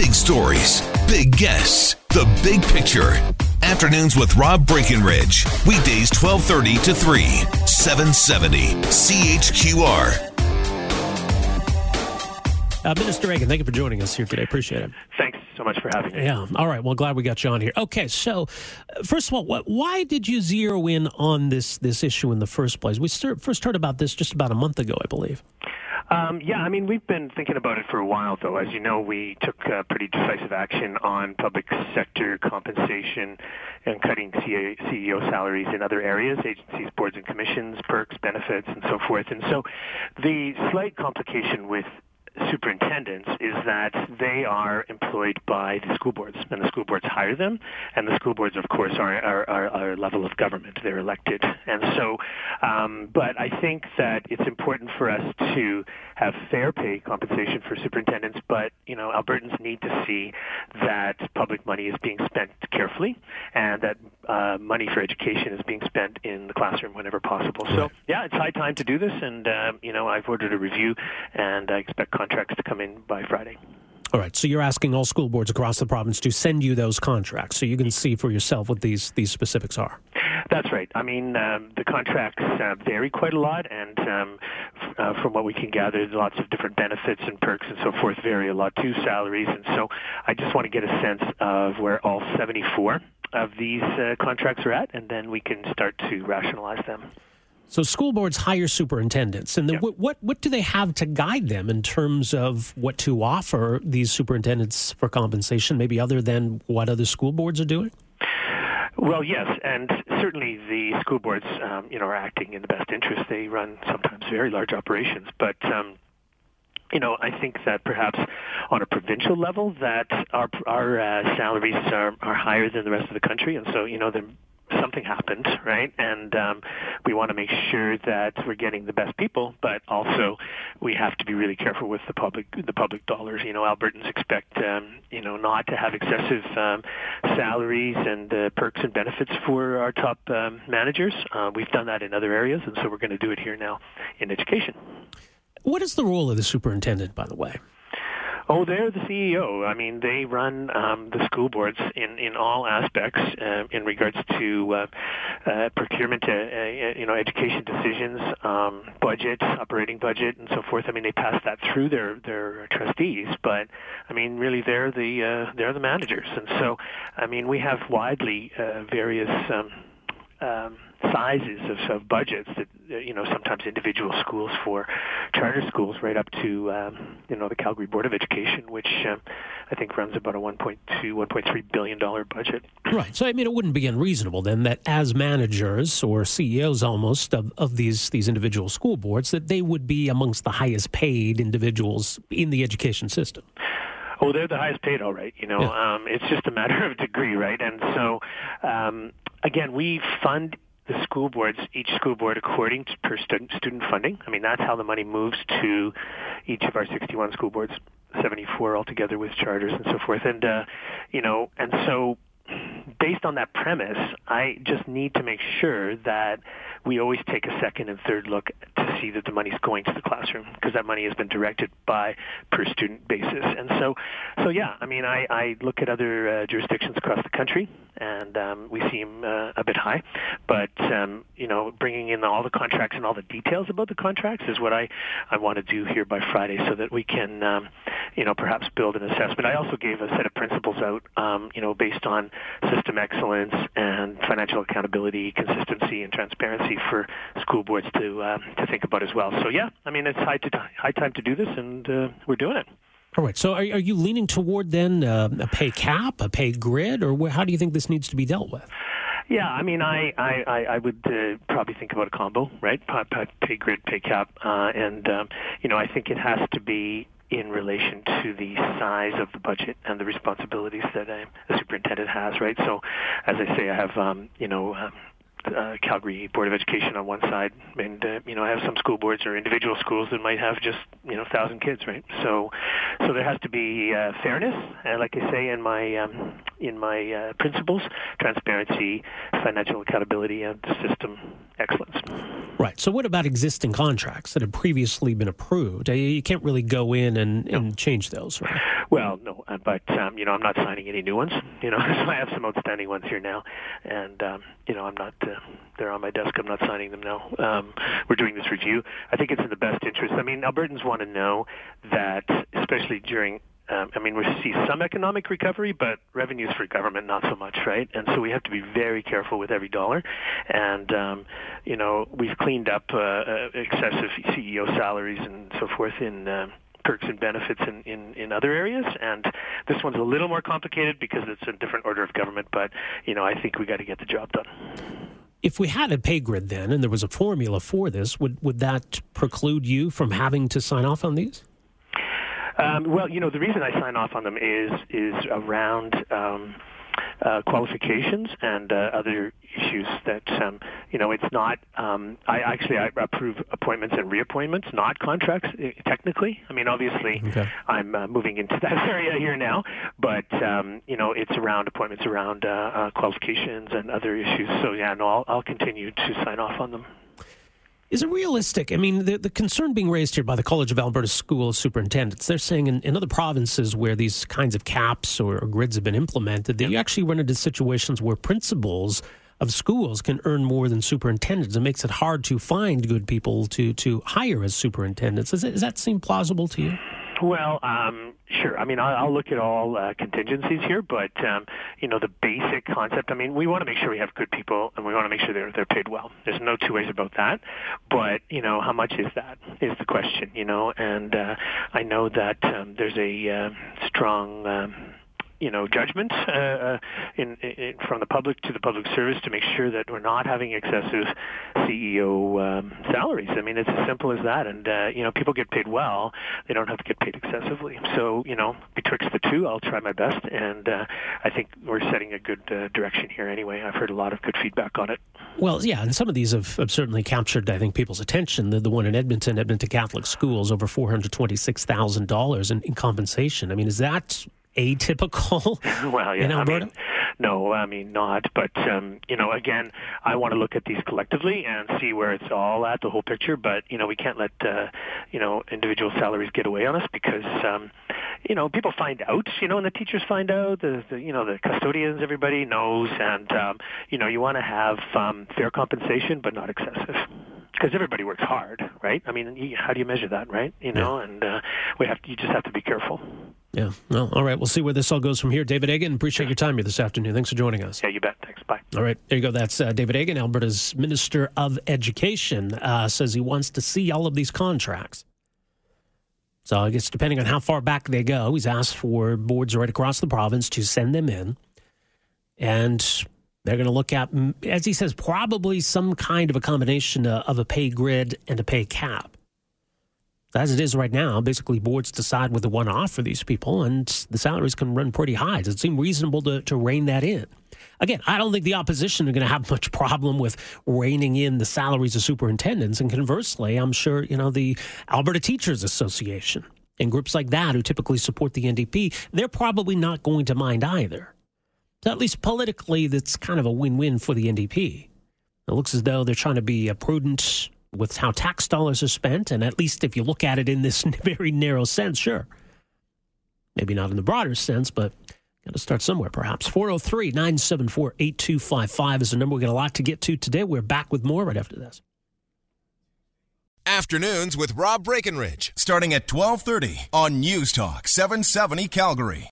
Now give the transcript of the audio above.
Big stories, big guests, the big picture. Afternoons with Rob Breckenridge. Weekdays 1230 to 3, 770 CHQR. Uh, Minister Eggen, thank you for joining us here today. Appreciate it. Thanks so much for having me. Yeah. All right. Well, glad we got you on here. Okay. So, uh, first of all, what, why did you zero in on this this issue in the first place? We start, first heard about this just about a month ago, I believe. Um, yeah, I mean, we've been thinking about it for a while, though. As you know, we took uh, pretty decisive action on public sector compensation and cutting CEO salaries in other areas, agencies, boards and commissions, perks, benefits, and so forth. And so the slight complication with superintendents is that they are employed by the school boards, and the school boards hire them, and the school boards, of course, are are, are, a level of government. They're elected, and so. Um, but I think that it's important for us to have fair pay compensation for superintendents. But you know, Albertans need to see that public money is being spent carefully, and that uh, money for education is being spent in the classroom whenever possible. So yeah, it's high time to do this, and uh, you know, I've ordered a review, and I expect contracts to come in by Friday. All right, so you're asking all school boards across the province to send you those contracts, so you can see for yourself what these these specifics are. That's right. I mean, um, the contracts uh, vary quite a lot, and um, f- uh, from what we can gather, lots of different benefits and perks and so forth vary a lot too, salaries. And so, I just want to get a sense of where all 74 of these uh, contracts are at, and then we can start to rationalize them. So school boards hire superintendents, and the, what, what what do they have to guide them in terms of what to offer these superintendents for compensation? Maybe other than what other school boards are doing. Well, yes, and certainly the school boards, um, you know, are acting in the best interest. They run sometimes very large operations, but um, you know, I think that perhaps on a provincial level, that our our uh, salaries are, are higher than the rest of the country, and so you know, then something happened, right? And um, we want to make sure that we're getting the best people, but also we have to be really careful with the public the public dollars. You know, Albertans expect um, you know not to have excessive um, salaries and uh, perks and benefits for our top um, managers. Uh, we've done that in other areas, and so we're going to do it here now in education. What is the role of the superintendent, by the way? Oh, they're the CEO. I mean, they run um, the school boards in, in all aspects uh, in regards to uh, uh, procurement, uh, uh, you know, education decisions, um, budget, operating budget, and so forth. I mean, they pass that through their their trustees, but I mean, really, they're the uh, they're the managers, and so I mean, we have widely various. Um, um, sizes of, of budgets that you know sometimes individual schools for charter schools right up to um, you know the Calgary Board of Education which um, I think runs about a 1.2 1.3 billion dollar budget Right. So I mean, it wouldn't be unreasonable then that as managers or CEOs almost of, of these these individual school boards that they would be amongst the highest paid individuals in the education system. Oh, they're the highest paid, all right. You know, Yeah. um, it's just a matter of degree, right? And so, um, again, we fund the school boards, each school board according to per student, student funding. I mean, that's how the money moves to each of our 61 school boards, 74 altogether with charters and so forth. And, uh, you know, and so based on that premise, I just need to make sure that we always take a second and third look to see that the money's going to the classroom because that money has been directed by per student basis. And so, so yeah, I mean, I, I look at other uh, jurisdictions across the country and um, we seem uh, a bit high, but um, you know, bringing in all the contracts and all the details about the contracts is what I, I want to do here by Friday so that we can, um, you know, perhaps build an assessment. I also gave a set of principles out, um, you know, based on system excellence and financial accountability, consistency, and transparency for school boards to um, to think about as well. So yeah, I mean, it's high to high time to do this, and uh, we're doing it. All right. So are, are you leaning toward then uh, a pay cap, a pay grid, or wh- how do you think this needs to be dealt with? Yeah, I mean, I I, I, would uh, probably think about a combo, right? Pa- pa- Pay grid, pay cap, uh, and um, you know, I think it has to be in relation to the size of the budget and the responsibilities that a, a superintendent has, right? So, as I say, I have um, you know. Um, uh, Calgary Board of Education on one side, and uh, you know I have some school boards or individual schools that might have just you know thousand kids, right? So, so there has to be uh, fairness, and like I say in my um, in my uh, principles, transparency, financial accountability, and system excellence. Right. So what about existing contracts that have previously been approved? Uh, You can't really go in and, and change those, right? Well, no, uh, but um, you know, I'm not signing any new ones. You know, so I have some outstanding ones here now, and um, you know, I'm not. Uh, they're on my desk. I'm not signing them now. Um, we're doing this review. I think it's in the best interest. I mean, Albertans want to know that, especially during um, I mean, we see some economic recovery, but revenues for government not so much, right? And so we have to be very careful with every dollar. And um, you know, we've cleaned up uh, uh, excessive CEO salaries and so forth in. Uh, perks and benefits in, in, in other areas. And this one's a little more complicated because it's a different order of government, but, you know, I think we got to get the job done. If we had a pay grid then and there was a formula for this, would, would that preclude you from having to sign off on these? Um, well, you know, the reason I sign off on them is is around um, uh, qualifications and uh, other issues that um, you know it's not. Um, I actually I approve appointments and reappointments, not contracts. Uh, technically, I mean obviously okay. I'm uh, moving into that area here now, but um, you know it's around appointments, around uh, uh, qualifications and other issues. So yeah, no, I'll, I'll continue to sign off on them. Is it realistic? I mean, the, the concern being raised here by the College of Alberta School Superintendents, they're saying in, in other provinces where these kinds of caps or, or grids have been implemented, that you actually run into situations where principals of schools can earn more than superintendents. It makes it hard to find good people to, to hire as superintendents. Does, it, does that seem plausible to you? Well, um, sure. I mean, I'll, I'll look at all uh, contingencies here, but um, you know, the basic concept. I mean, we want to make sure we have good people, and we want to make sure they're they're paid well. There's no two ways about that. But you know, how much is that? Is the question. You know, and uh, I know that um, there's a uh, strong. Um, you know judgment uh, uh, in, in, from the public to the public service to make sure that we're not having excessive CEO um, salaries. I mean, it's as simple as that. And uh, you know, people get paid well; they don't have to get paid excessively. So you know, betwixt the two, I'll try my best, and uh, I think we're setting a good uh, direction here. Anyway, I've heard a lot of good feedback on it. Well, yeah, and some of these have, have certainly captured, I think, people's attention. The, the one in Edmonton, Edmonton Catholic Schools, over four hundred twenty-six thousand dollars in compensation. I mean, is that atypical well, yeah, in Alberta? I mean, no, I mean not. But um, you know, again, I want to look at these collectively and see where it's all at, the whole picture. But you know, we can't let uh, you know individual salaries get away on us because um, you know people find out. You know, and the teachers find out. The, the you know the custodians, everybody knows, and um, you know you want to have um, fair compensation, but not excessive because everybody works hard, right? I mean, how do you measure that, right? You know, and uh, we have to, you just have to be careful. Yeah. Well, all right. We'll see where this all goes from here. David Eggen, appreciate your time here this afternoon. Thanks for joining us. Yeah, you bet. Thanks. Bye. All right. There you go. That's uh, David Eggen, Alberta's Minister of Education, uh, says he wants to see all of these contracts. So I guess depending on how far back they go, he's asked for boards right across the province to send them in. And they're going to look at, as he says, probably some kind of a combination of a pay grid and a pay cap. As it is right now, basically boards decide what they want to offer these people, and the salaries can run pretty high. Does it seem reasonable to, to rein that in? Again, I don't think the opposition are going to have much problem with reining in the salaries of superintendents. And conversely, I'm sure, you know, the Alberta Teachers Association and groups like that who typically support the NDP, they're probably not going to mind either. So at least politically, that's kind of a win-win for the NDP. It looks as though they're trying to be uh, prudent with how tax dollars are spent, and at least if you look at it in this very narrow sense, sure. Maybe not in the broader sense, but got to start somewhere perhaps. 403 974 8255 is the number. We got a lot to get to today. We're back with more right after this. Afternoons with Rob Breckenridge, starting at 1230 on News Talk 770 Calgary.